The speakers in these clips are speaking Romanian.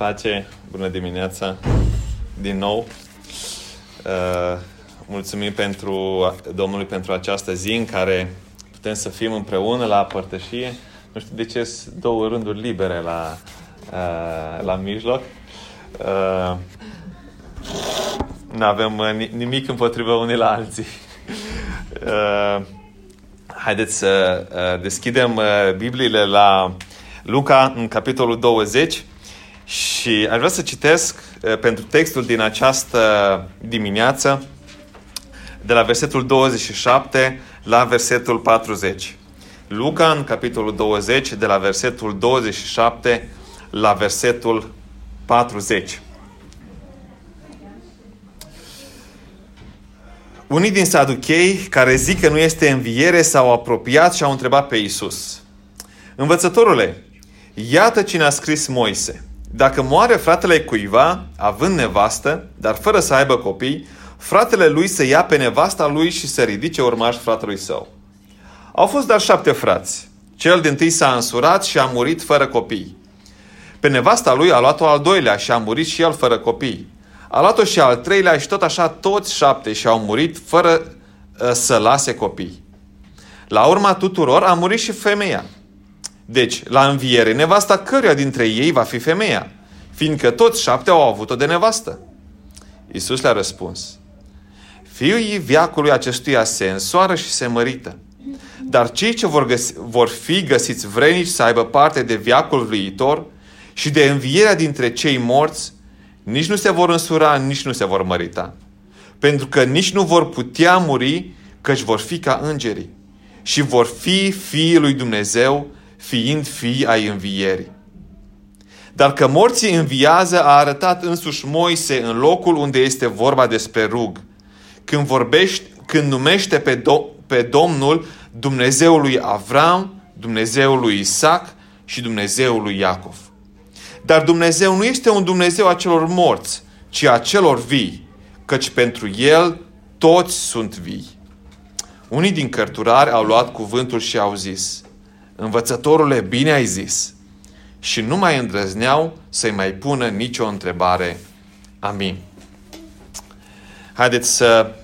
Pace, bună dimineața din nou. Uh, mulțumim pentru Domnului pentru această zi în care putem să fim împreună la părtășie. Nu știu de ce sunt două rânduri libere la, uh, la mijloc. Uh, nu avem uh, nimic împotriva unii la alții. Uh, haideți să uh, deschidem uh, Bibliile la Luca, în capitolul 20. Și aș vrea să citesc uh, pentru textul din această dimineață, de la versetul 27 la versetul 40. Luca, în capitolul 20, de la versetul 27 la versetul 40. Unii din saduchei care zic că nu este înviere s-au apropiat și au întrebat pe Isus. Învățătorule, iată cine a scris Moise. Dacă moare fratele cuiva, având nevastă, dar fără să aibă copii, fratele lui să ia pe nevasta lui și să ridice urmaș fratelui său. Au fost dar șapte frați. Cel din tâi s-a însurat și a murit fără copii. Pe nevasta lui a luat-o al doilea și a murit și el fără copii. A luat-o și al treilea și tot așa toți șapte și au murit fără uh, să lase copii. La urma tuturor a murit și femeia. Deci, la înviere, nevasta căruia dintre ei va fi femeia, fiindcă toți șapte au avut-o de nevastă. Iisus le-a răspuns, Fiii viacului acestuia se însoară și se mărită, dar cei ce vor, găsi, vor fi găsiți vrenici să aibă parte de viacul viitor și de învierea dintre cei morți, nici nu se vor însura, nici nu se vor mărita. Pentru că nici nu vor putea muri, căci vor fi ca îngerii și vor fi fiii lui Dumnezeu, fiind fii ai învierii. Dar că morții înviază a arătat însuși Moise în locul unde este vorba despre rug. Când, vorbește, când numește pe, Do- pe Domnul Dumnezeul lui Avram, Dumnezeul lui Isaac și Dumnezeul lui Iacov. Dar Dumnezeu nu este un Dumnezeu a celor morți, ci a celor vii, căci pentru El toți sunt vii. Unii din cărturari au luat cuvântul și au zis, Învățătorule, bine ai zis. Și nu mai îndrăzneau să-i mai pună nicio întrebare. Amin. Haideți să,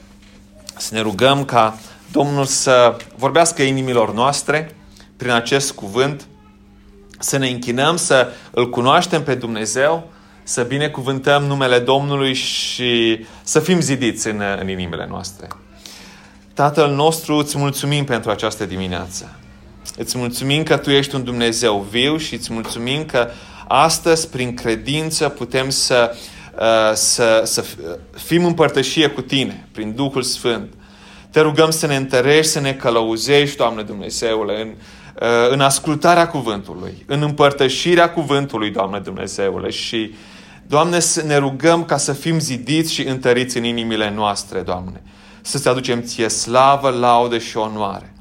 să ne rugăm ca Domnul să vorbească inimilor noastre prin acest cuvânt, să ne închinăm, să îl cunoaștem pe Dumnezeu, să binecuvântăm numele Domnului și să fim zidiți în, în inimile noastre. Tatăl nostru, îți mulțumim pentru această dimineață. Îți mulțumim că Tu ești un Dumnezeu viu și îți mulțumim că astăzi, prin credință, putem să, uh, să, să fim împărtășie cu Tine, prin Duhul Sfânt. Te rugăm să ne întărești, să ne călăuzești, Doamne Dumnezeule, în, uh, în ascultarea cuvântului, în împărtășirea cuvântului, Doamne Dumnezeule. Și, Doamne, să ne rugăm ca să fim zidiți și întăriți în inimile noastre, Doamne. Să-ți aducem ție slavă, laudă și onoare.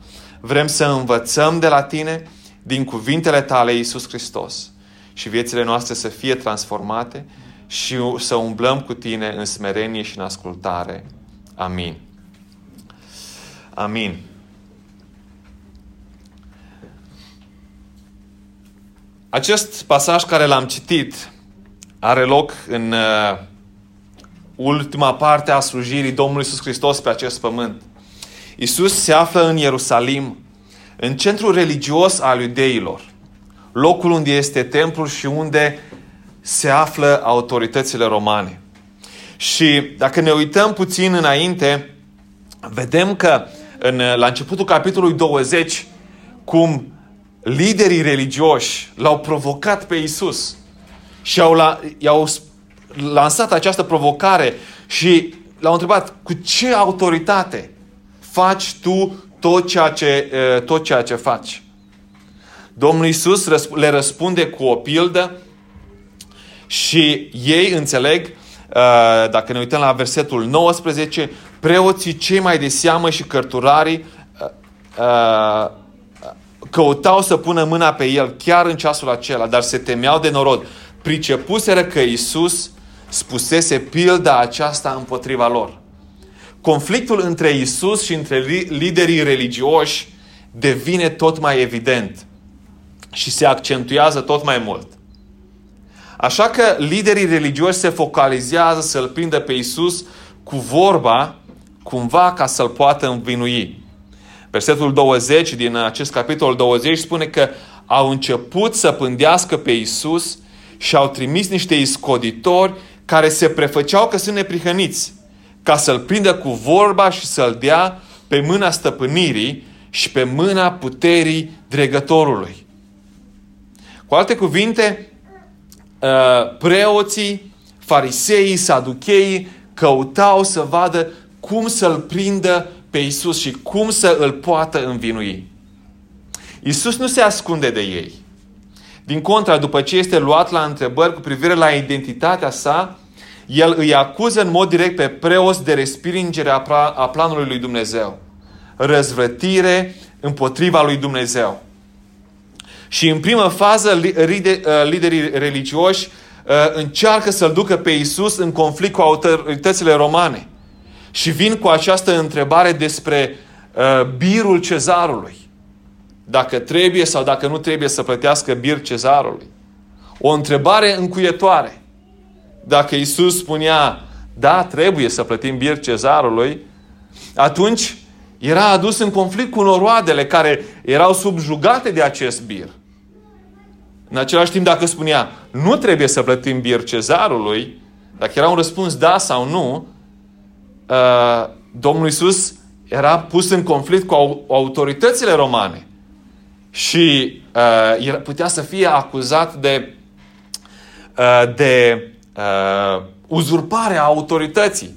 Vrem să învățăm de la tine, din cuvintele tale, Iisus Hristos, și viețile noastre să fie transformate și să umblăm cu tine în smerenie și în ascultare. Amin. Amin. Acest pasaj care l-am citit are loc în uh, ultima parte a slujirii Domnului Iisus Hristos pe acest pământ. Isus se află în Ierusalim, în centrul religios al iudeilor, locul unde este templul și unde se află autoritățile romane. Și dacă ne uităm puțin înainte, vedem că în, la începutul capitolului 20, cum liderii religioși l-au provocat pe Isus și au, la, i-au lansat această provocare și l-au întrebat cu ce autoritate faci tu tot ceea ce, tot ceea ce faci. Domnul Isus le răspunde cu o pildă și ei înțeleg, dacă ne uităm la versetul 19, preoții cei mai de seamă și cărturarii căutau să pună mâna pe el chiar în ceasul acela, dar se temeau de norod. Pricepuseră că Isus spusese pilda aceasta împotriva lor conflictul între Isus și între liderii religioși devine tot mai evident și se accentuează tot mai mult. Așa că liderii religioși se focalizează să-L prindă pe Isus cu vorba, cumva ca să-L poată învinui. Versetul 20 din acest capitol 20 spune că au început să pândească pe Isus și au trimis niște iscoditori care se prefăceau că sunt neprihăniți, ca să-l prindă cu vorba și să-l dea pe mâna stăpânirii și pe mâna puterii dregătorului. Cu alte cuvinte, uh, preoții, fariseii, saducheii căutau să vadă cum să-l prindă pe Isus și cum să îl poată învinui. Isus nu se ascunde de ei. Din contra, după ce este luat la întrebări cu privire la identitatea sa, el îi acuză în mod direct pe preoți de respingere a planului lui Dumnezeu. Răzvrătire împotriva lui Dumnezeu. Și în primă fază, uh, liderii religioși uh, încearcă să-L ducă pe Isus în conflict cu autoritățile romane. Și vin cu această întrebare despre uh, birul cezarului. Dacă trebuie sau dacă nu trebuie să plătească bir cezarului. O întrebare încuietoare. Dacă Isus spunea, da, trebuie să plătim bir cezarului, atunci era adus în conflict cu noroadele care erau subjugate de acest bir. În același timp, dacă spunea, nu trebuie să plătim bir cezarului, dacă era un răspuns da sau nu, uh, Domnul Isus era pus în conflict cu autoritățile romane și uh, putea să fie acuzat de, uh, de uh, uzurparea autorității,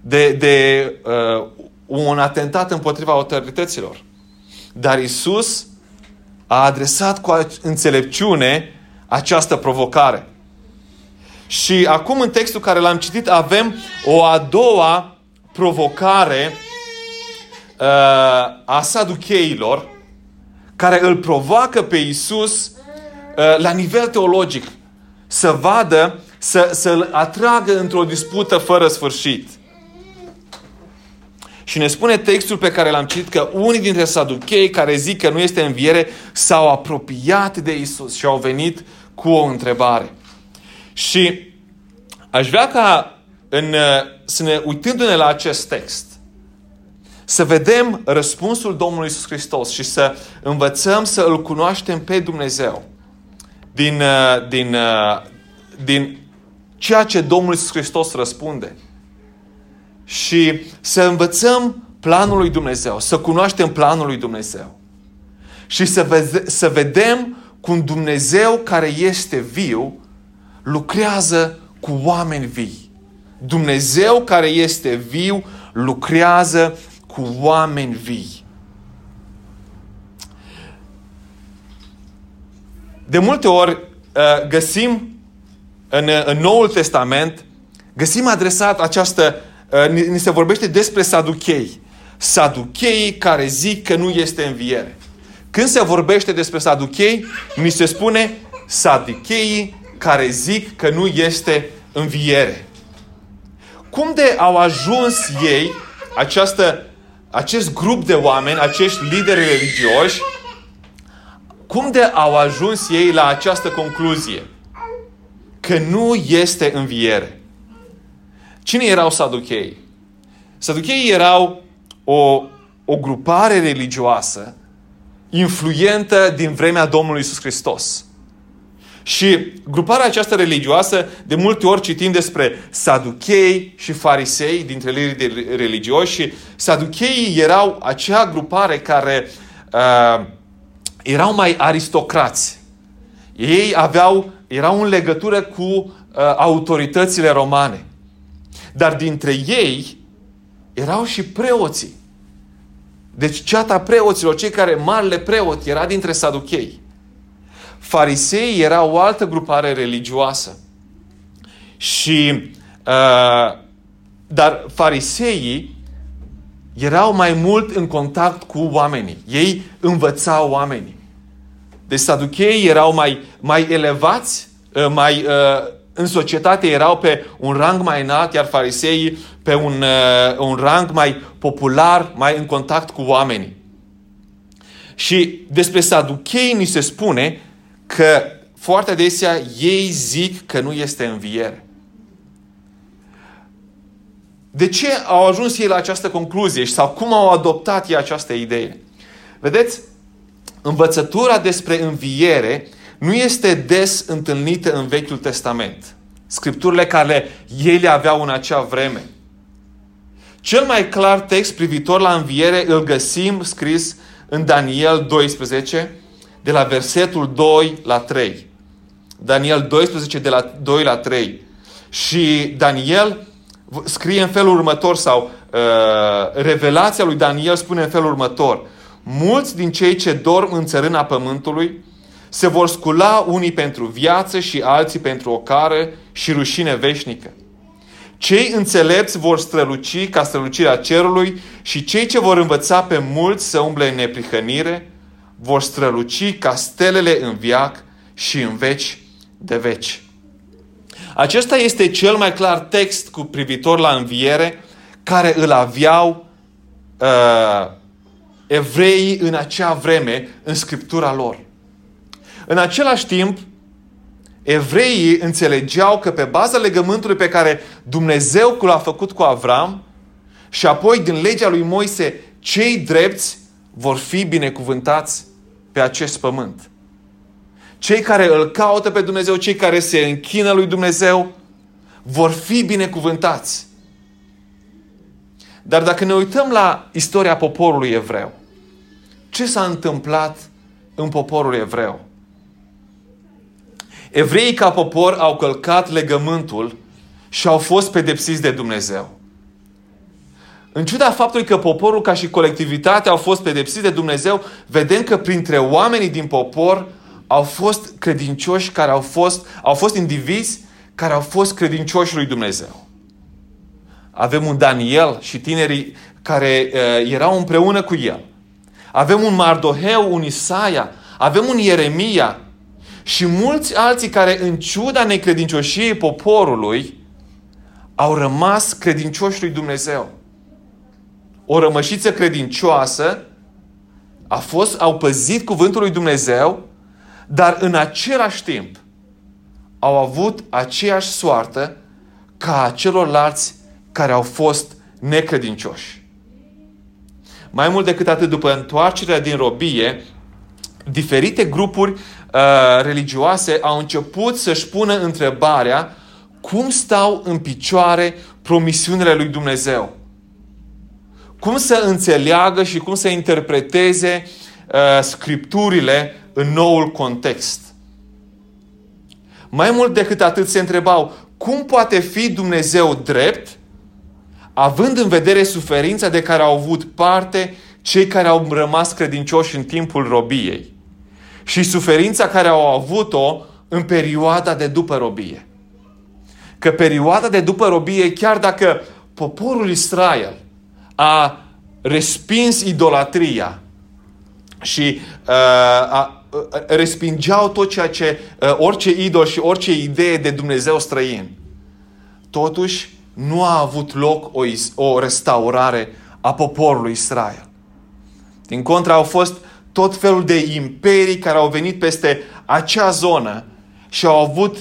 de, de uh, un atentat împotriva autorităților. Dar Isus a adresat cu înțelepciune această provocare. Și acum în textul care l-am citit avem o a doua provocare uh, a saducheilor care îl provoacă pe Isus uh, la nivel teologic să vadă, să, să-l atragă într-o dispută fără sfârșit. Și ne spune textul pe care l-am citit că unii dintre saduchei care zic că nu este înviere s-au apropiat de Isus și au venit cu o întrebare. Și aș vrea ca în, să ne uitându-ne la acest text, să vedem răspunsul Domnului Isus Hristos și să învățăm să îl cunoaștem pe Dumnezeu din, din, din ceea ce Domnul Isus Hristos răspunde și să învățăm planul lui Dumnezeu, să cunoaștem planul lui Dumnezeu. Și să, vede- să vedem cum Dumnezeu care este viu lucrează cu oameni vii. Dumnezeu care este viu lucrează cu oameni vii. De multe ori uh, găsim în, în Noul Testament, găsim adresat această Uh, ni se vorbește despre saduchei. Saduchei care zic că nu este înviere. Când se vorbește despre saduchei, ni se spune saducheii care zic că nu este înviere. Cum de au ajuns ei, această, acest grup de oameni, acești lideri religioși, cum de au ajuns ei la această concluzie? Că nu este înviere. Cine erau saduchei? Saducheii erau o, o grupare religioasă influentă din vremea Domnului Isus Hristos. Și gruparea aceasta religioasă, de multe ori citim despre saduchei și farisei dintre liderii religioși și saducheii erau acea grupare care uh, erau mai aristocrați. Ei aveau, erau în legătură cu uh, autoritățile romane. Dar dintre ei erau și preoții. Deci ceata preoților, cei care marele preot era dintre saduchei. Farisei era o altă grupare religioasă. Și uh, dar fariseii erau mai mult în contact cu oamenii. Ei învățau oamenii. Deci saducheii erau mai, mai elevați, uh, mai uh, în societate erau pe un rang mai înalt, iar fariseii pe un, uh, un rang mai popular, mai în contact cu oamenii. Și despre saduchei ni se spune că foarte adesea ei zic că nu este înviere. De ce au ajuns ei la această concluzie sau cum au adoptat ei această idee? Vedeți, învățătura despre înviere nu este des întâlnită în Vechiul Testament. Scripturile care ei le aveau în acea vreme. Cel mai clar text privitor la înviere îl găsim scris în Daniel 12, de la versetul 2 la 3. Daniel 12, de la 2 la 3. Și Daniel scrie în felul următor, sau uh, revelația lui Daniel spune în felul următor. Mulți din cei ce dorm în țărâna pământului se vor scula unii pentru viață și alții pentru o cară și rușine veșnică. Cei înțelepți vor străluci ca strălucirea cerului și cei ce vor învăța pe mulți să umble în neprihănire vor străluci ca stelele în viac și în veci de veci. Acesta este cel mai clar text cu privitor la înviere care îl aveau uh, evreii în acea vreme în scriptura lor. În același timp, evreii înțelegeau că pe baza legământului pe care Dumnezeu l-a făcut cu Avram și apoi din legea lui Moise, cei drepți vor fi binecuvântați pe acest pământ. Cei care îl caută pe Dumnezeu, cei care se închină lui Dumnezeu, vor fi binecuvântați. Dar dacă ne uităm la istoria poporului evreu, ce s-a întâmplat în poporul evreu? Evreii ca popor au călcat legământul și au fost pedepsiți de Dumnezeu. În ciuda faptului că poporul ca și colectivitate au fost pedepsiți de Dumnezeu, vedem că printre oamenii din popor au fost credincioși care au fost, au fost indivizi care au fost credincioși lui Dumnezeu. Avem un Daniel și tinerii care uh, erau împreună cu el. Avem un Mardoheu, un Isaia, avem un Ieremia și mulți alții care, în ciuda necredincioșiei poporului, au rămas credincioși lui Dumnezeu. O rămășiță credincioasă a fost, au păzit cuvântul lui Dumnezeu, dar în același timp au avut aceeași soartă ca celorlalți care au fost necredincioși. Mai mult decât atât, după întoarcerea din robie, diferite grupuri uh, religioase au început să-și pună întrebarea cum stau în picioare promisiunile lui Dumnezeu. Cum să înțeleagă și cum să interpreteze uh, scripturile în noul context. Mai mult decât atât se întrebau cum poate fi Dumnezeu drept având în vedere suferința de care au avut parte cei care au rămas credincioși în timpul robiei și suferința care au avut-o în perioada de după robie. Că perioada de după robie, chiar dacă poporul Israel a respins idolatria și uh, a, uh, respingeau tot ceea ce, uh, orice idol și orice idee de Dumnezeu străin, totuși nu a avut loc o, o restaurare a poporului Israel. Din contra, au fost tot felul de imperii care au venit peste acea zonă și au avut,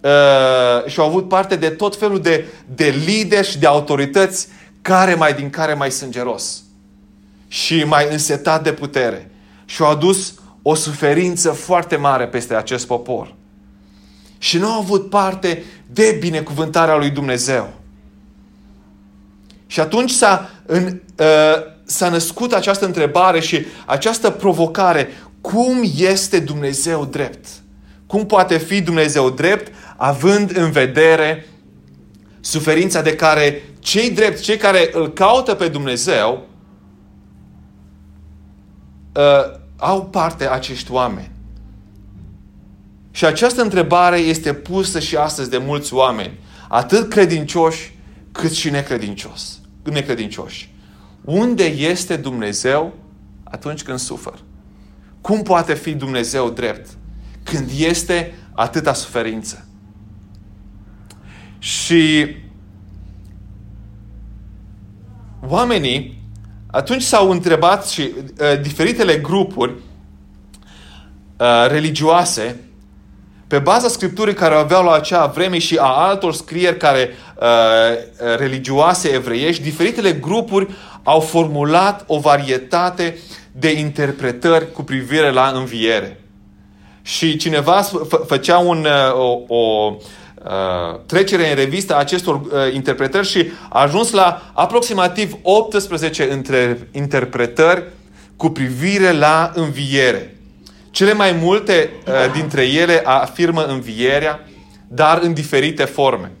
uh, și au avut parte de tot felul de, de lideri și de autorități care mai din care mai sângeros și mai însetat de putere. Și au adus o suferință foarte mare peste acest popor. Și nu au avut parte de binecuvântarea lui Dumnezeu. Și atunci s-a, în, uh, s-a născut această întrebare și această provocare. Cum este Dumnezeu drept? Cum poate fi Dumnezeu drept având în vedere suferința de care cei drepți, cei care îl caută pe Dumnezeu, uh, au parte acești oameni. Și această întrebare este pusă și astăzi de mulți oameni, atât credincioși cât și necredincioși. Necredincioși. Unde este Dumnezeu atunci când sufer? Cum poate fi Dumnezeu drept când este atâta suferință? Și oamenii atunci s-au întrebat și uh, diferitele grupuri uh, religioase pe baza scripturii care o aveau la acea vreme și a altor scrieri care uh, religioase evreiești, diferitele grupuri au formulat o varietate de interpretări cu privire la înviere. Și cineva făcea un, uh, o, o uh, trecere în revistă a acestor uh, interpretări și a ajuns la aproximativ 18 între interpretări cu privire la înviere. Cele mai multe uh, dintre ele afirmă învierea, dar în diferite forme.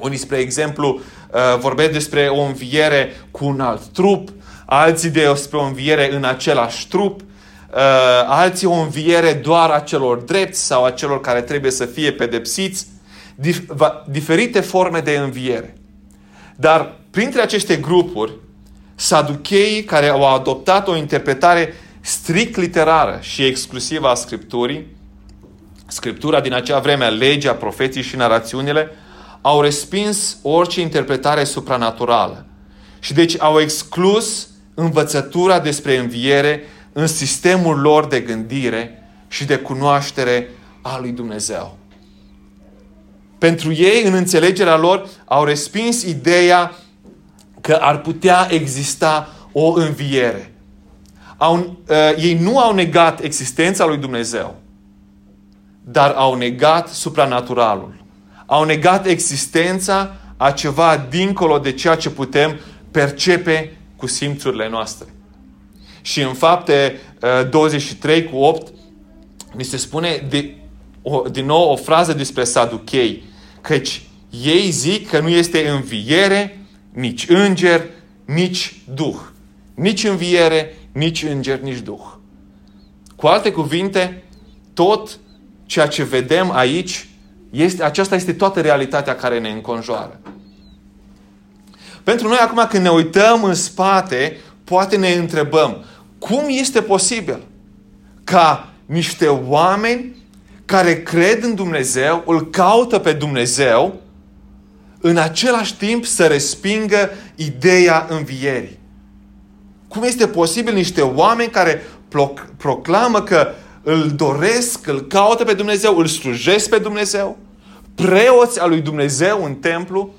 Unii, spre exemplu, uh, vorbesc despre o înviere cu un alt trup, alții despre o înviere în același trup, uh, alții o înviere doar a celor drepți sau a celor care trebuie să fie pedepsiți, diferite forme de înviere. Dar printre aceste grupuri, saducheii care au adoptat o interpretare strict literară și exclusivă a Scripturii, Scriptura din acea vreme, legea, profeții și narațiunile, au respins orice interpretare supranaturală. Și deci au exclus învățătura despre înviere în sistemul lor de gândire și de cunoaștere a lui Dumnezeu. Pentru ei, în înțelegerea lor, au respins ideea că ar putea exista o înviere au, uh, ei nu au negat existența lui Dumnezeu, dar au negat supranaturalul. Au negat existența a ceva dincolo de ceea ce putem percepe cu simțurile noastre. Și în fapte uh, 23 cu 8 mi se spune de, o, din nou o frază despre saduchei, căci ei zic că nu este înviere, nici înger, nici duh. Nici înviere, nici înger, nici duh. Cu alte cuvinte, tot ceea ce vedem aici, este, aceasta este toată realitatea care ne înconjoară. Pentru noi, acum, când ne uităm în spate, poate ne întrebăm, cum este posibil ca niște oameni care cred în Dumnezeu, îl caută pe Dumnezeu, în același timp să respingă ideea învierii? Cum este posibil niște oameni care proclamă că îl doresc, îl caută pe Dumnezeu, îl slujesc pe Dumnezeu, preoți al lui Dumnezeu în templu,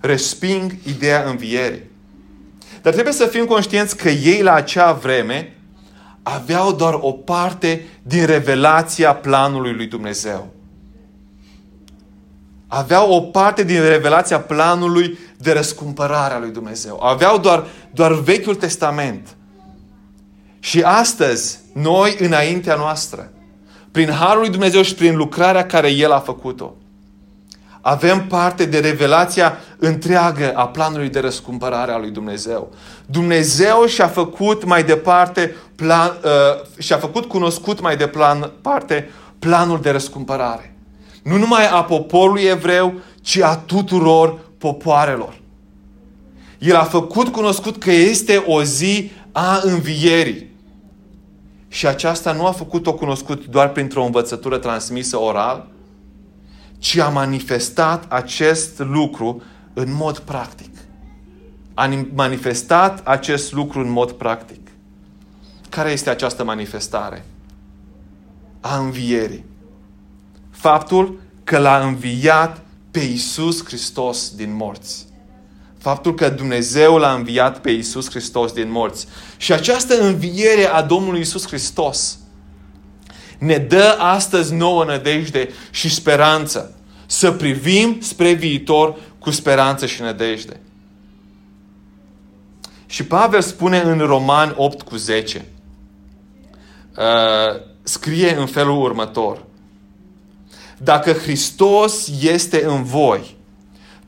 resping ideea învierii. Dar trebuie să fim conștienți că ei la acea vreme aveau doar o parte din revelația planului lui Dumnezeu aveau o parte din revelația planului de răscumpărare a lui Dumnezeu. Aveau doar, doar Vechiul Testament. Și astăzi, noi, înaintea noastră, prin Harul lui Dumnezeu și prin lucrarea care El a făcut-o, avem parte de revelația întreagă a planului de răscumpărare a lui Dumnezeu. Dumnezeu și-a făcut mai departe plan, uh, și-a făcut cunoscut mai departe planul de răscumpărare. Nu numai a poporului evreu, ci a tuturor popoarelor. El a făcut cunoscut că este o zi a învierii. Și aceasta nu a făcut-o cunoscut doar printr-o învățătură transmisă oral, ci a manifestat acest lucru în mod practic. A manifestat acest lucru în mod practic. Care este această manifestare? A învierii faptul că l-a înviat pe Isus Hristos din morți. Faptul că Dumnezeu l-a înviat pe Isus Hristos din morți. Și această înviere a Domnului Isus Hristos ne dă astăzi nouă nădejde și speranță. Să privim spre viitor cu speranță și nădejde. Și Pavel spune în Roman 8 cu 10, uh, scrie în felul următor. Dacă Hristos este în voi,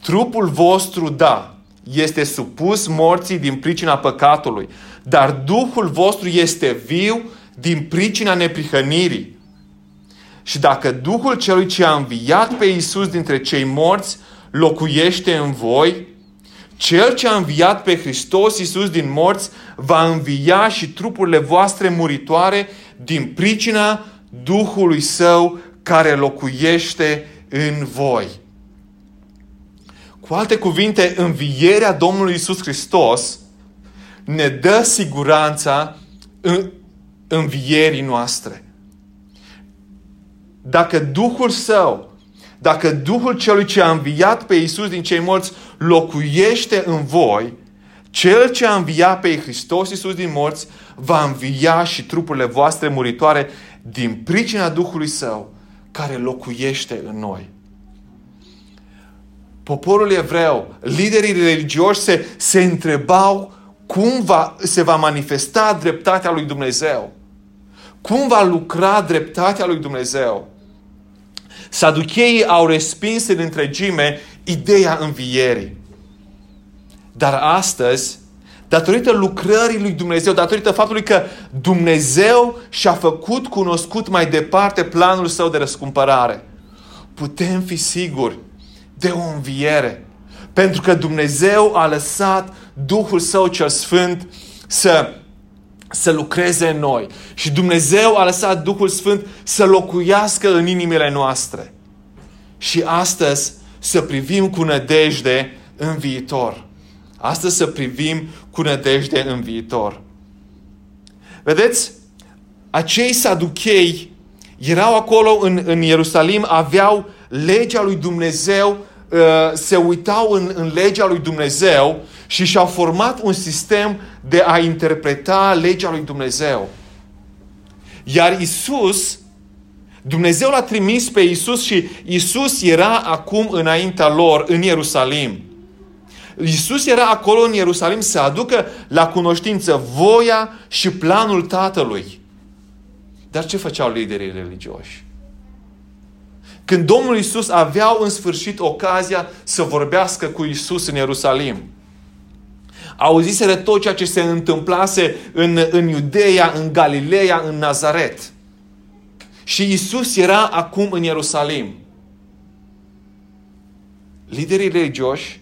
trupul vostru, da, este supus morții din pricina păcatului, dar Duhul vostru este viu din pricina neprihănirii. Și dacă Duhul celui ce a înviat pe Iisus dintre cei morți locuiește în voi, cel ce a înviat pe Hristos Iisus din morți va învia și trupurile voastre muritoare din pricina Duhului Său care locuiește în voi. Cu alte cuvinte, învierea Domnului Isus Hristos ne dă siguranța în învierii noastre. dacă Duhul Său, dacă Duhul celui ce a înviat pe Iisus din cei morți locuiește în voi, cel ce a înviat pe Hristos Iisus din morți va învia și trupurile voastre muritoare din pricina Duhului Său care locuiește în noi. Poporul evreu, liderii religioși se, se întrebau cum va, se va manifesta dreptatea lui Dumnezeu. Cum va lucra dreptatea lui Dumnezeu? Saducheii au respins în întregime ideea învierii. Dar astăzi, datorită lucrării lui Dumnezeu, datorită faptului că Dumnezeu și-a făcut cunoscut mai departe planul său de răscumpărare, putem fi siguri de o înviere. Pentru că Dumnezeu a lăsat Duhul Său cel Sfânt să, să lucreze în noi. Și Dumnezeu a lăsat Duhul Sfânt să locuiască în inimile noastre. Și astăzi să privim cu nădejde în viitor. Astăzi să privim cu nădejde în viitor. Vedeți? Acei saduchei erau acolo în, în Ierusalim, aveau legea lui Dumnezeu, uh, se uitau în, în legea lui Dumnezeu și și-au format un sistem de a interpreta legea lui Dumnezeu. Iar Isus, Dumnezeu l-a trimis pe Isus și Isus era acum înaintea lor în Ierusalim. Isus era acolo în Ierusalim să aducă la cunoștință voia și planul Tatălui. Dar ce făceau liderii religioși? Când Domnul Isus aveau în sfârșit ocazia să vorbească cu Isus în Ierusalim, auziseră tot ceea ce se întâmplase în, în Iudeea, în Galileea, în Nazaret. Și Isus era acum în Ierusalim. Liderii religioși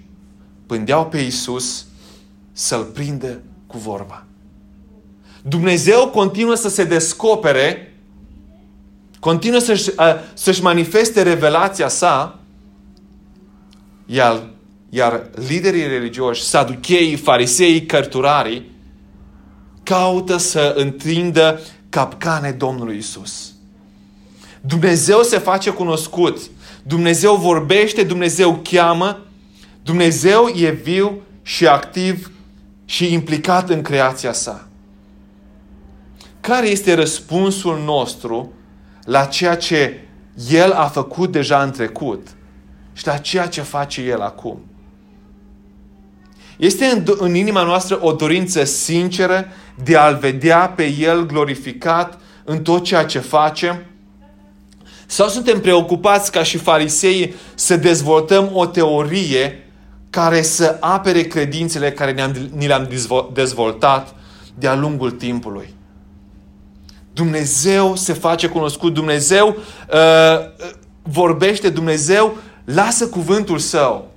pândeau pe Isus să-l prindă cu vorba. Dumnezeu continuă să se descopere, continuă să-și, să-și manifeste revelația sa, iar, iar liderii religioși, saducheii, farisei, cărturarii, caută să întindă capcane Domnului Isus. Dumnezeu se face cunoscut. Dumnezeu vorbește, Dumnezeu cheamă, Dumnezeu e viu și activ și implicat în creația sa. Care este răspunsul nostru la ceea ce El a făcut deja în trecut și la ceea ce face El acum? Este în, în inima noastră o dorință sinceră de a-L vedea pe El glorificat în tot ceea ce facem? Sau suntem preocupați ca și farisei să dezvoltăm o teorie care să apere credințele care ne-am, ni le-am dezvoltat de-a lungul timpului. Dumnezeu se face cunoscut, Dumnezeu uh, vorbește, Dumnezeu lasă cuvântul Său.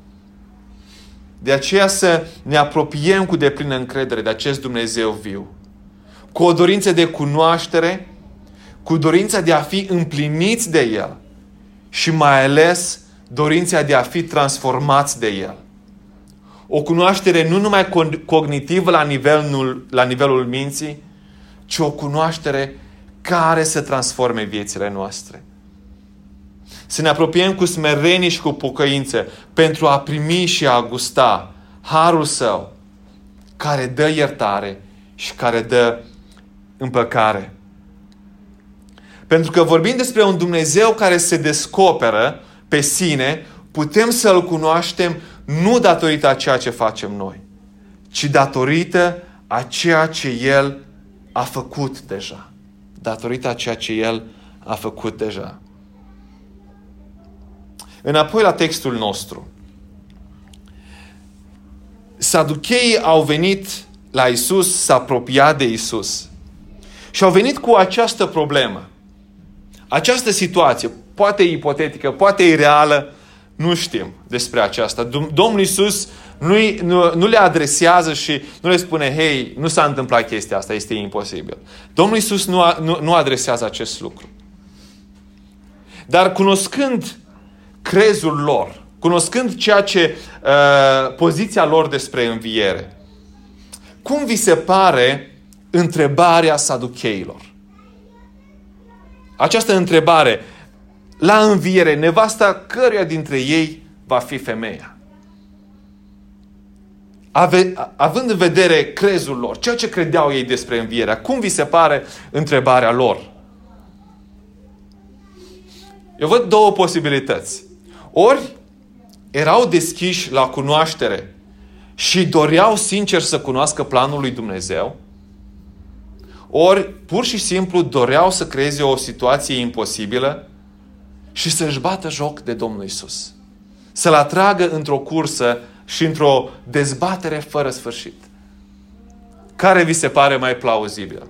De aceea să ne apropiem cu deplină încredere de acest Dumnezeu viu. Cu o dorință de cunoaștere, cu dorința de a fi împliniți de El și mai ales dorința de a fi transformați de El o cunoaștere nu numai cognitivă la nivelul, la nivelul minții, ci o cunoaștere care să transforme viețile noastre. Să ne apropiem cu smerenie și cu pocăință pentru a primi și a gusta harul său care dă iertare și care dă împăcare. Pentru că vorbim despre un Dumnezeu care se descoperă pe sine, putem să-L cunoaștem nu datorită a ceea ce facem noi, ci datorită a ceea ce El a făcut deja. Datorită a ceea ce El a făcut deja. Înapoi la textul nostru. Saducheii au venit la Isus, s-a apropiat de Isus. Și au venit cu această problemă. Această situație, poate ipotetică, poate ireală, nu știm despre aceasta. Domnul Iisus nu, nu, nu le adresează și nu le spune, hei, nu s-a întâmplat chestia asta, este imposibil. Domnul Iisus nu, nu, nu adresează acest lucru. Dar cunoscând crezul lor, cunoscând ceea ce, uh, poziția lor despre înviere, cum vi se pare întrebarea saducheilor? Această întrebare, la înviere, nevasta căruia dintre ei va fi femeia. Ave, având în vedere crezul lor, ceea ce credeau ei despre învierea, cum vi se pare întrebarea lor? Eu văd două posibilități. Ori erau deschiși la cunoaștere și doreau sincer să cunoască planul lui Dumnezeu, ori pur și simplu doreau să creeze o situație imposibilă și să-și bată joc de Domnul Isus. Să-L atragă într-o cursă și într-o dezbatere fără sfârșit. Care vi se pare mai plauzibil?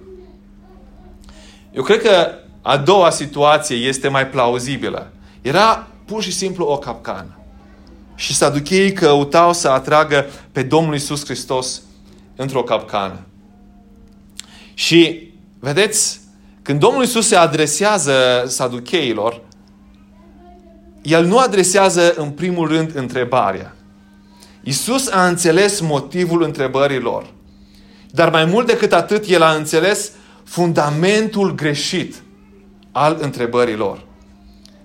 Eu cred că a doua situație este mai plauzibilă. Era pur și simplu o capcană. Și saducheii căutau să atragă pe Domnul Isus Hristos într-o capcană. Și, vedeți, când Domnul Isus se adresează saducheilor, El nu adresează în primul rând întrebarea. Isus a înțeles motivul întrebărilor. Dar mai mult decât atât, El a înțeles fundamentul greșit al întrebărilor.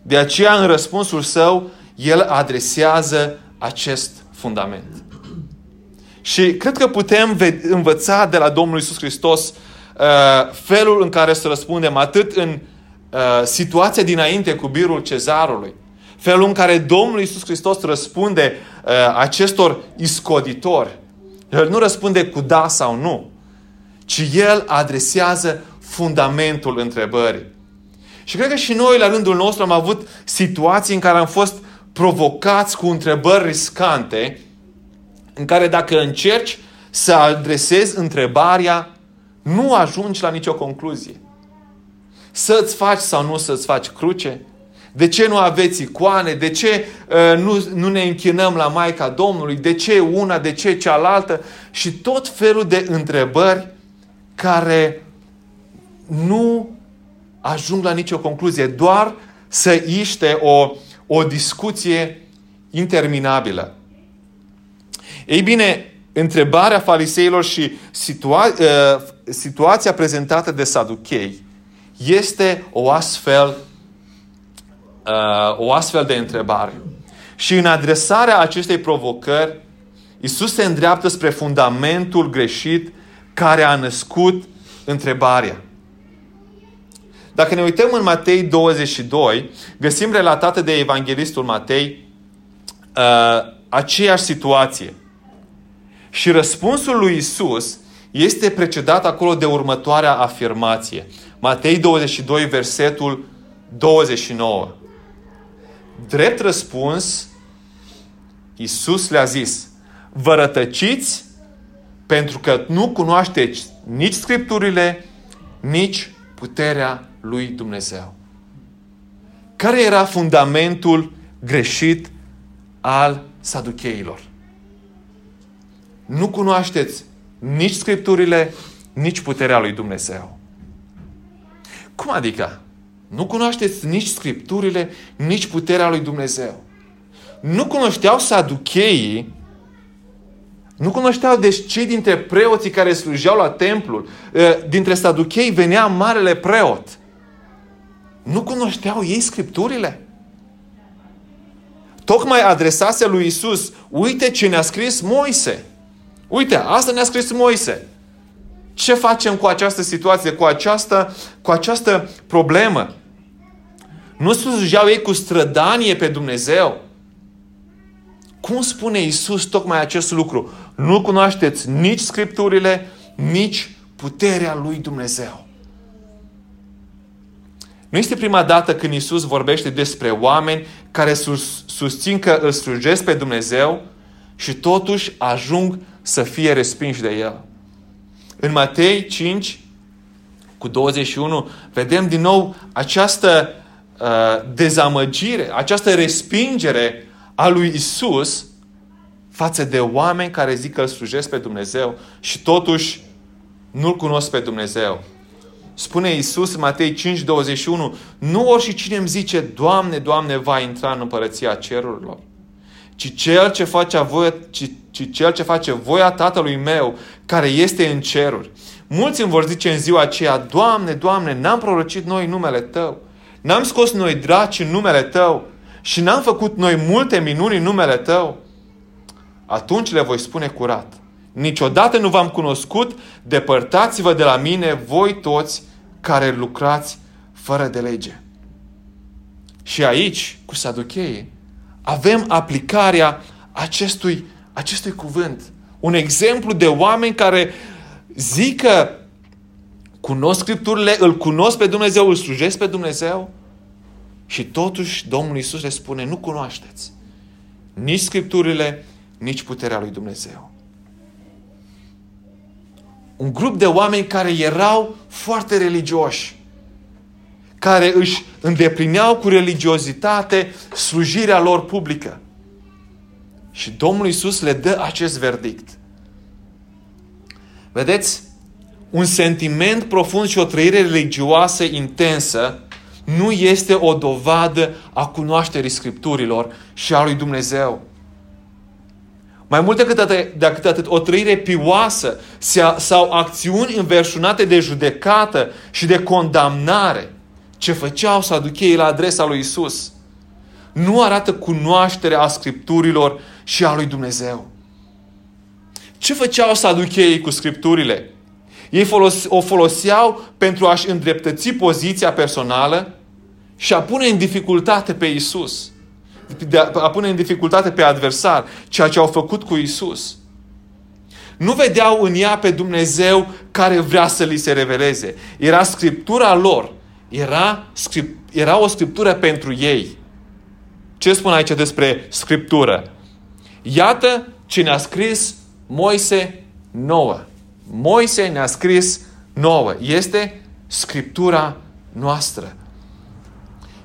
De aceea, în răspunsul său, el adresează acest fundament. Și cred că putem învăța de la Domnul Isus Hristos uh, felul în care să răspundem atât în uh, situația dinainte cu birul cezarului, felul în care Domnul Isus Hristos răspunde uh, acestor iscoditori. El nu răspunde cu da sau nu, ci El adresează fundamentul întrebării. Și cred că și noi, la rândul nostru, am avut situații în care am fost provocați cu întrebări riscante, în care dacă încerci să adresezi întrebarea, nu ajungi la nicio concluzie. Să-ți faci sau nu să-ți faci cruce? De ce nu aveți icoane? De ce uh, nu, nu ne închinăm la Maica Domnului? De ce una? De ce cealaltă? Și tot felul de întrebări care nu ajung la nicio concluzie, doar să iște o, o discuție interminabilă. Ei bine, întrebarea fariseilor și situa- uh, situația prezentată de saduchei este o astfel, uh, o astfel de întrebare. Și în adresarea acestei provocări, Isus se îndreaptă spre fundamentul greșit care a născut întrebarea. Dacă ne uităm în Matei 22, găsim relatată de evanghelistul Matei uh, aceeași situație. Și răspunsul lui Isus este precedat acolo de următoarea afirmație. Matei 22, versetul 29. Drept răspuns, Isus le-a zis, vă rătăciți pentru că nu cunoașteți nici Scripturile, nici puterea lui Dumnezeu. Care era fundamentul greșit al saducheilor? Nu cunoașteți nici Scripturile, nici puterea lui Dumnezeu. Cum adică? Nu cunoașteți nici Scripturile, nici puterea lui Dumnezeu. Nu cunoșteau saducheii nu cunoșteau deci cei dintre preoții care slujeau la templul, dintre saduchei venea marele preot. Nu cunoșteau ei scripturile? Tocmai adresase lui Isus, uite ce ne-a scris Moise. Uite, asta ne-a scris Moise. Ce facem cu această situație, cu această, cu această problemă? Nu slujeau ei cu strădanie pe Dumnezeu. Cum spune Isus tocmai acest lucru? Nu cunoașteți nici Scripturile, nici puterea lui Dumnezeu. Nu este prima dată când Isus vorbește despre oameni care sus, susțin că îl slujesc pe Dumnezeu și totuși ajung să fie respinși de El. În Matei 5, cu 21, vedem din nou această uh, dezamăgire, această respingere a lui Isus față de oameni care zic că îl slujesc pe Dumnezeu și totuși nu-L cunosc pe Dumnezeu. Spune Iisus în Matei 5, 21, nu orice cine îmi zice, Doamne, Doamne, va intra în împărăția cerurilor, ci cel ce face voia, ci, ci cel ce face voia Tatălui meu, care este în ceruri. Mulți îmi vor zice în ziua aceea, Doamne, Doamne, n-am prorocit noi numele Tău, N-am scos noi draci în numele Tău și n-am făcut noi multe minuni în numele Tău? Atunci le voi spune curat. Niciodată nu v-am cunoscut, depărtați-vă de la mine, voi toți care lucrați fără de lege. Și aici, cu saducheii, avem aplicarea acestui, acestui cuvânt. Un exemplu de oameni care zic că cunosc Scripturile, îl cunosc pe Dumnezeu, îl slujesc pe Dumnezeu și totuși Domnul Isus le spune, nu cunoașteți nici Scripturile, nici puterea lui Dumnezeu. Un grup de oameni care erau foarte religioși, care își îndeplineau cu religiozitate slujirea lor publică. Și Domnul Isus le dă acest verdict. Vedeți? Un sentiment profund și o trăire religioasă intensă nu este o dovadă a cunoașterii Scripturilor și a lui Dumnezeu. Mai mult decât atât, decât atât o trăire pioasă sau acțiuni înverșunate de judecată și de condamnare ce făceau saducheii la adresa lui Isus nu arată cunoașterea a Scripturilor și a lui Dumnezeu. Ce făceau saducheii cu Scripturile? Ei folos- o foloseau pentru a-și îndreptăți poziția personală și a pune în dificultate pe Isus. De a, a pune în dificultate pe adversar, ceea ce au făcut cu Isus. Nu vedeau în ea pe Dumnezeu care vrea să li se reveleze. Era scriptura lor. Era, script, era o scriptură pentru ei. Ce spun aici despre scriptură? Iată ce ne-a scris Moise nouă. Moise ne-a scris nouă. Este scriptura noastră.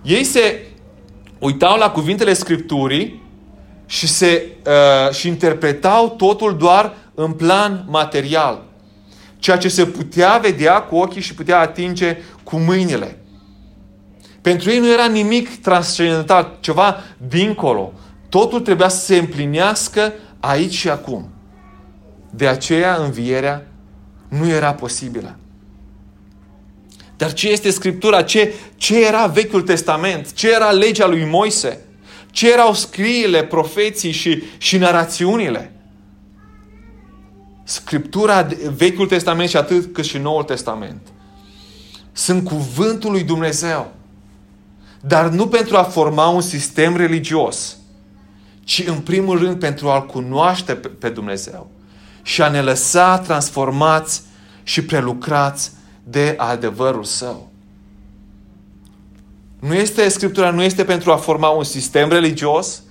Ei se uitau la cuvintele Scripturii și, se, uh, și interpretau totul doar în plan material. Ceea ce se putea vedea cu ochii și putea atinge cu mâinile. Pentru ei nu era nimic transcendental, ceva dincolo. Totul trebuia să se împlinească aici și acum. De aceea învierea nu era posibilă. Dar ce este Scriptura? Ce, ce era Vechiul Testament? Ce era legea lui Moise? Ce erau scriile, profeții și, și narațiunile? Scriptura, Vechiul Testament și atât cât și Noul Testament sunt cuvântul lui Dumnezeu. Dar nu pentru a forma un sistem religios, ci în primul rând pentru a-L cunoaște pe Dumnezeu și a ne lăsa transformați și prelucrați de adevărul său. Nu este Scriptura, nu este pentru a forma un sistem religios,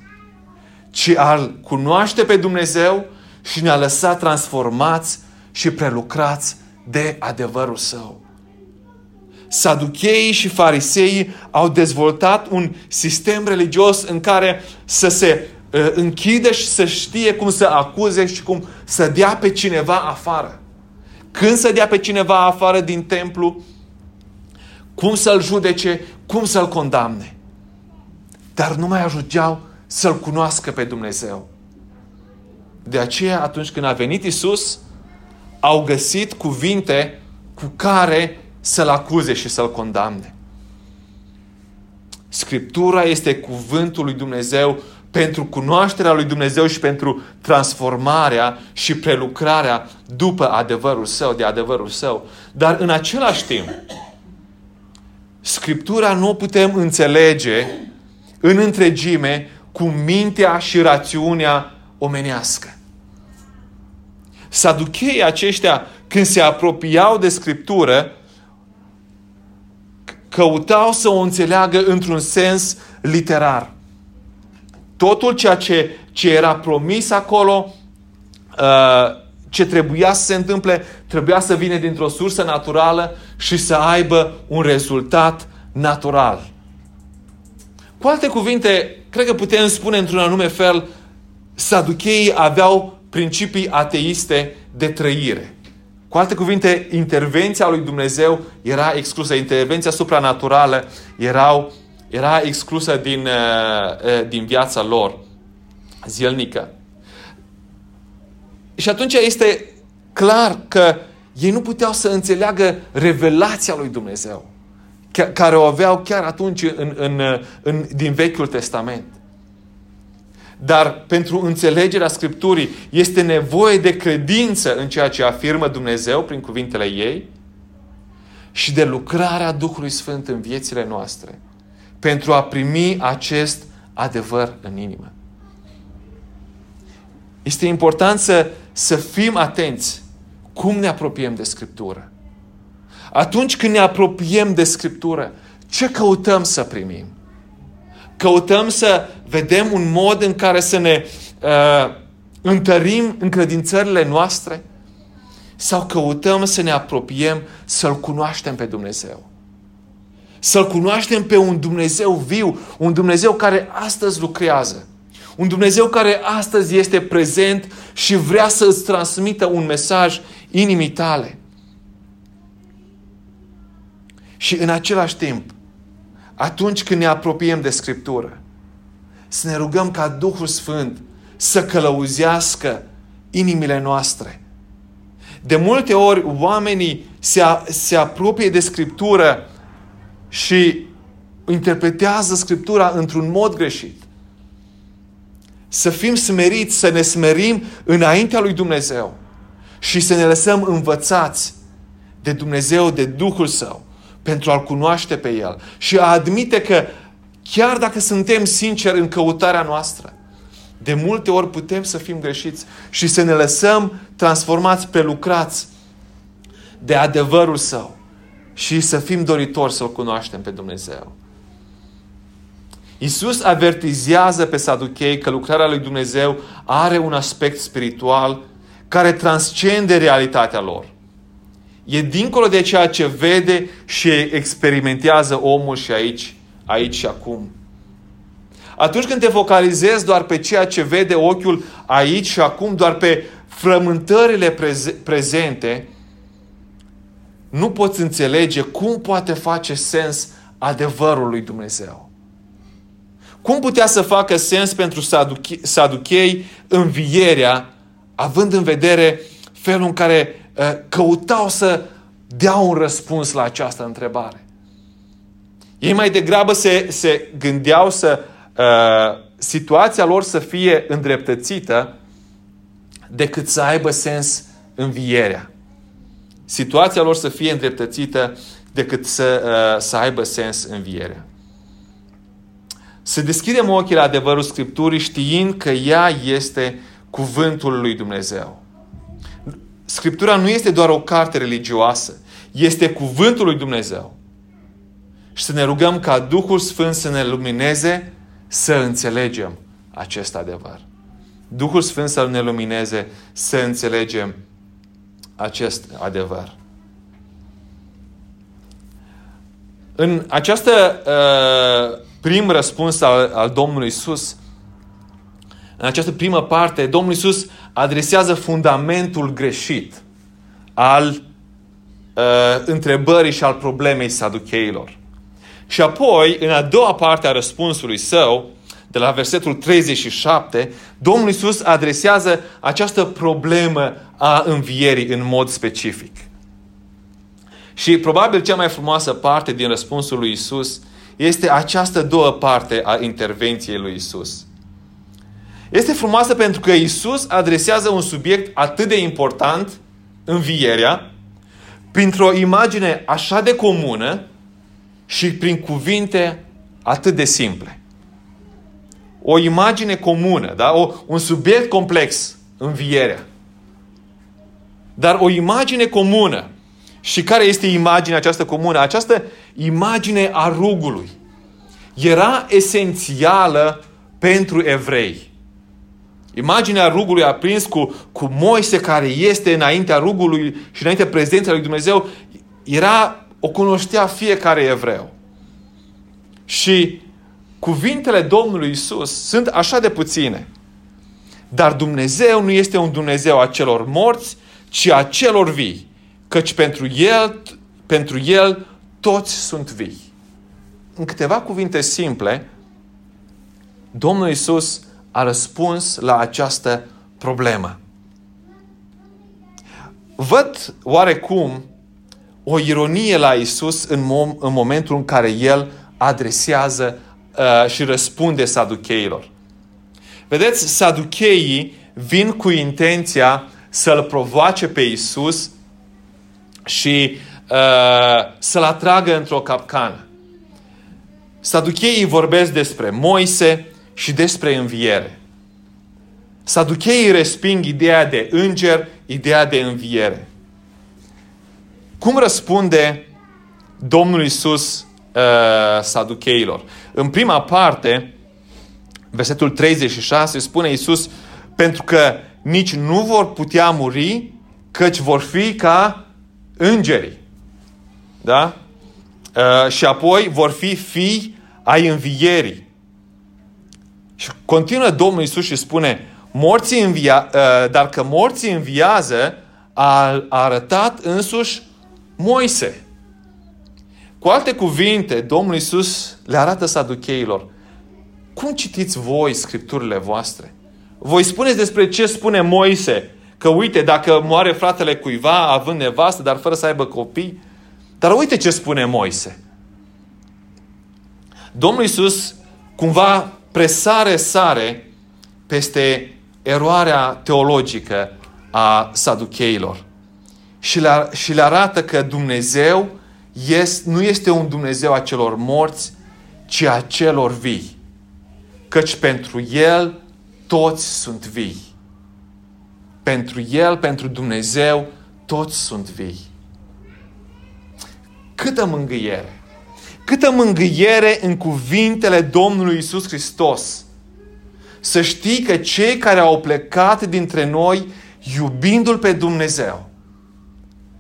ci a cunoaște pe Dumnezeu și ne-a lăsat transformați și prelucrați de adevărul său. Saducheii și fariseii au dezvoltat un sistem religios în care să se uh, închide și să știe cum să acuze și cum să dea pe cineva afară când să dea pe cineva afară din templu, cum să-l judece, cum să-l condamne. Dar nu mai ajungeau să-L cunoască pe Dumnezeu. De aceea, atunci când a venit Isus, au găsit cuvinte cu care să-L acuze și să-L condamne. Scriptura este cuvântul lui Dumnezeu pentru cunoașterea lui Dumnezeu și pentru transformarea și prelucrarea după adevărul său, de adevărul său. Dar în același timp, Scriptura nu o putem înțelege în întregime cu mintea și rațiunea omenească. Saducheii aceștia, când se apropiau de Scriptură, căutau să o înțeleagă într-un sens literar totul ceea ce, ce era promis acolo, uh, ce trebuia să se întâmple, trebuia să vină dintr-o sursă naturală și să aibă un rezultat natural. Cu alte cuvinte, cred că putem spune într-un anume fel, saducheii aveau principii ateiste de trăire. Cu alte cuvinte, intervenția lui Dumnezeu era exclusă, intervenția supranaturală erau era exclusă din, uh, uh, din viața lor zilnică. Și atunci este clar că ei nu puteau să înțeleagă revelația lui Dumnezeu. care o aveau chiar atunci în, în, în, din Vechiul Testament. Dar pentru înțelegerea Scripturii este nevoie de credință în ceea ce afirmă Dumnezeu prin cuvintele ei și de lucrarea Duhului Sfânt în viețile noastre pentru a primi acest adevăr în inimă. Este important să, să fim atenți cum ne apropiem de Scriptură. Atunci când ne apropiem de Scriptură, ce căutăm să primim? Căutăm să vedem un mod în care să ne uh, întărim încredințările noastre? Sau căutăm să ne apropiem să-L cunoaștem pe Dumnezeu? Să-L cunoaștem pe un Dumnezeu viu, un Dumnezeu care astăzi lucrează, un Dumnezeu care astăzi este prezent și vrea să îți transmită un mesaj inimii tale. Și în același timp, atunci când ne apropiem de Scriptură, să ne rugăm ca Duhul Sfânt să călăuzească inimile noastre. De multe ori oamenii se, se apropie de Scriptură și interpretează Scriptura într-un mod greșit. Să fim smeriți, să ne smerim înaintea lui Dumnezeu și să ne lăsăm învățați de Dumnezeu, de Duhul Său, pentru a-L cunoaște pe El și a admite că chiar dacă suntem sinceri în căutarea noastră, de multe ori putem să fim greșiți și să ne lăsăm transformați, prelucrați de adevărul Său și să fim doritori să-L cunoaștem pe Dumnezeu. Isus avertizează pe saduchei că lucrarea lui Dumnezeu are un aspect spiritual care transcende realitatea lor. E dincolo de ceea ce vede și experimentează omul și aici, aici și acum. Atunci când te focalizezi doar pe ceea ce vede ochiul aici și acum, doar pe frământările preze- prezente, nu poți înțelege cum poate face sens adevărul lui Dumnezeu. Cum putea să facă sens pentru saduchei învierea, având în vedere felul în care uh, căutau să dea un răspuns la această întrebare? Ei mai degrabă se, se gândeau să uh, situația lor să fie îndreptățită decât să aibă sens învierea situația lor să fie îndreptățită decât să, uh, să aibă sens învierea. Să deschidem ochii la adevărul Scripturii știind că ea este cuvântul lui Dumnezeu. Scriptura nu este doar o carte religioasă, este cuvântul lui Dumnezeu. Și să ne rugăm ca Duhul Sfânt să ne lumineze să înțelegem acest adevăr. Duhul Sfânt să ne lumineze să înțelegem acest adevăr. În această uh, prim răspuns al, al Domnului Isus, în această primă parte, Domnul Isus adresează fundamentul greșit al uh, întrebării și al problemei saducheilor. Și apoi, în a doua parte a răspunsului său, de la versetul 37, Domnul Isus adresează această problemă a învierii în mod specific. Și probabil cea mai frumoasă parte din răspunsul lui Isus este această două parte a intervenției lui Isus. Este frumoasă pentru că Isus adresează un subiect atât de important, învierea, printr-o imagine așa de comună și prin cuvinte atât de simple o imagine comună, da? o, un subiect complex, învierea. Dar o imagine comună. Și care este imaginea aceasta comună? Această imagine a rugului era esențială pentru evrei. Imaginea rugului aprins cu, cu Moise care este înaintea rugului și înaintea prezența lui Dumnezeu era, o cunoștea fiecare evreu. Și cuvintele Domnului Isus sunt așa de puține. Dar Dumnezeu nu este un Dumnezeu a celor morți, ci a celor vii. Căci pentru El, pentru El toți sunt vii. În câteva cuvinte simple, Domnul Isus a răspuns la această problemă. Văd oarecum o ironie la Isus în, mom- în momentul în care El adresează uh, și răspunde saducheilor. Vedeți, saducheii vin cu intenția să-L provoace pe Isus și uh, să-L atragă într-o capcană. Saducheii vorbesc despre Moise și despre înviere. Saducheii resping ideea de înger, ideea de înviere. Cum răspunde Domnul Isus uh, saducheilor? În prima parte, versetul 36, spune Isus, pentru că nici nu vor putea muri, căci vor fi ca îngerii. Da? Uh, și apoi vor fi fii ai învierii. Și continuă Domnul Isus și spune, morții învia, uh, dar că morții înviază a arătat însuși Moise. Cu alte cuvinte, Domnul Isus le arată saducheilor. Cum citiți voi scripturile voastre? Voi spuneți despre ce spune Moise? Că uite, dacă moare fratele cuiva având nevastă, dar fără să aibă copii. Dar uite ce spune Moise. Domnul Isus cumva presare sare peste eroarea teologică a saducheilor și le, și le arată că Dumnezeu este, nu este un Dumnezeu a celor morți, ci a celor vii. Căci pentru El toți sunt vii. Pentru El, pentru Dumnezeu, toți sunt vii. Câtă mângâiere! Câtă mângâiere în cuvintele Domnului Isus Hristos! Să știi că cei care au plecat dintre noi iubindu-L pe Dumnezeu,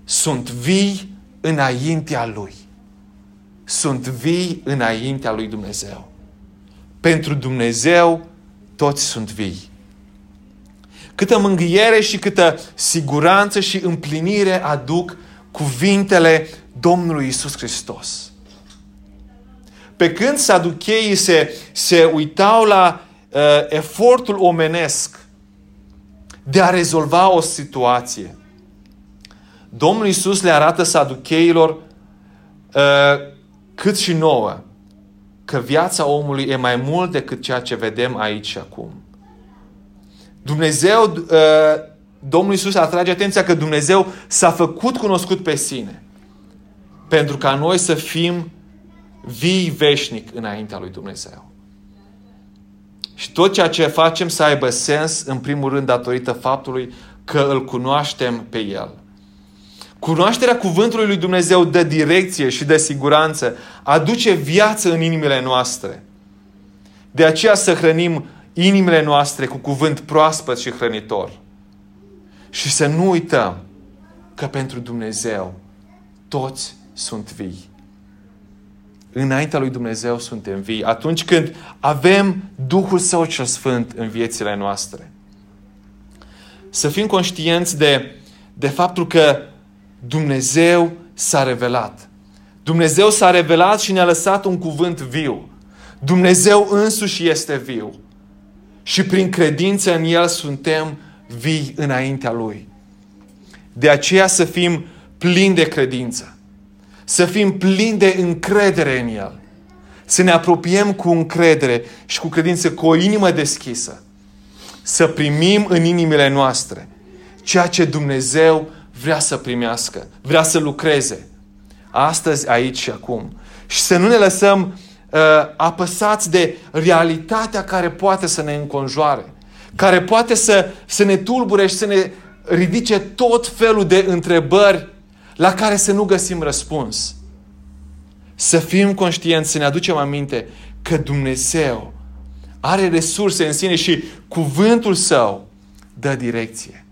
sunt vii înaintea Lui. Sunt vii înaintea Lui Dumnezeu. Pentru Dumnezeu toți sunt vii. Câtă mângâiere și câtă siguranță și împlinire aduc cuvintele Domnului Isus Hristos. Pe când saducheii se, se uitau la uh, efortul omenesc de a rezolva o situație, Domnul Isus le arată saducheilor uh, cât și nouă că viața omului e mai mult decât ceea ce vedem aici și acum. Dumnezeu, uh, Domnul Isus atrage atenția că Dumnezeu s-a făcut cunoscut pe sine pentru ca noi să fim vii veșnic înaintea lui Dumnezeu. Și tot ceea ce facem să aibă sens, în primul rând, datorită faptului că îl cunoaștem pe El. Cunoașterea cuvântului lui Dumnezeu dă direcție și dă siguranță, aduce viață în inimile noastre. De aceea să hrănim inimile noastre cu cuvânt proaspăt și hrănitor. Și să nu uităm că pentru Dumnezeu toți sunt vii. Înaintea lui Dumnezeu suntem vii atunci când avem Duhul Său cel Sfânt în viețile noastre. Să fim conștienți de, de faptul că Dumnezeu s-a revelat. Dumnezeu s-a revelat și ne-a lăsat un cuvânt viu. Dumnezeu însuși este viu. Și prin credință în El suntem vii înaintea Lui. De aceea să fim plini de credință. Să fim plini de încredere în El. Să ne apropiem cu încredere și cu credință, cu o inimă deschisă. Să primim în inimile noastre ceea ce Dumnezeu vrea să primească, vrea să lucreze. Astăzi, aici și acum. Și să nu ne lăsăm uh, apăsați de realitatea care poate să ne înconjoare, care poate să, să ne tulbure și să ne ridice tot felul de întrebări la care să nu găsim răspuns. Să fim conștienți, să ne aducem aminte că Dumnezeu are resurse în sine și cuvântul Său dă direcție.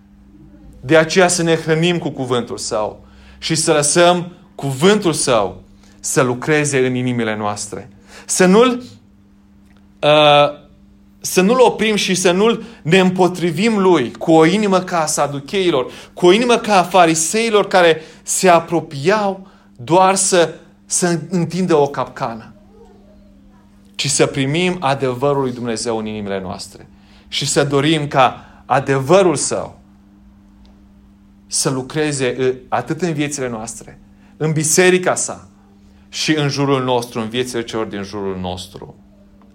De aceea să ne hrănim cu cuvântul Său și să lăsăm cuvântul Său să lucreze în inimile noastre. Să nu-l uh, să nu-l oprim și să nu-l ne împotrivim lui cu o inimă ca a saducheilor, cu o inimă ca a fariseilor care se apropiau doar să, să întindă o capcană, ci să primim adevărul lui Dumnezeu în inimile noastre și să dorim ca adevărul său să lucreze atât în viețile noastre, în biserica sa și în jurul nostru, în viețile celor din jurul nostru.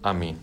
Amin.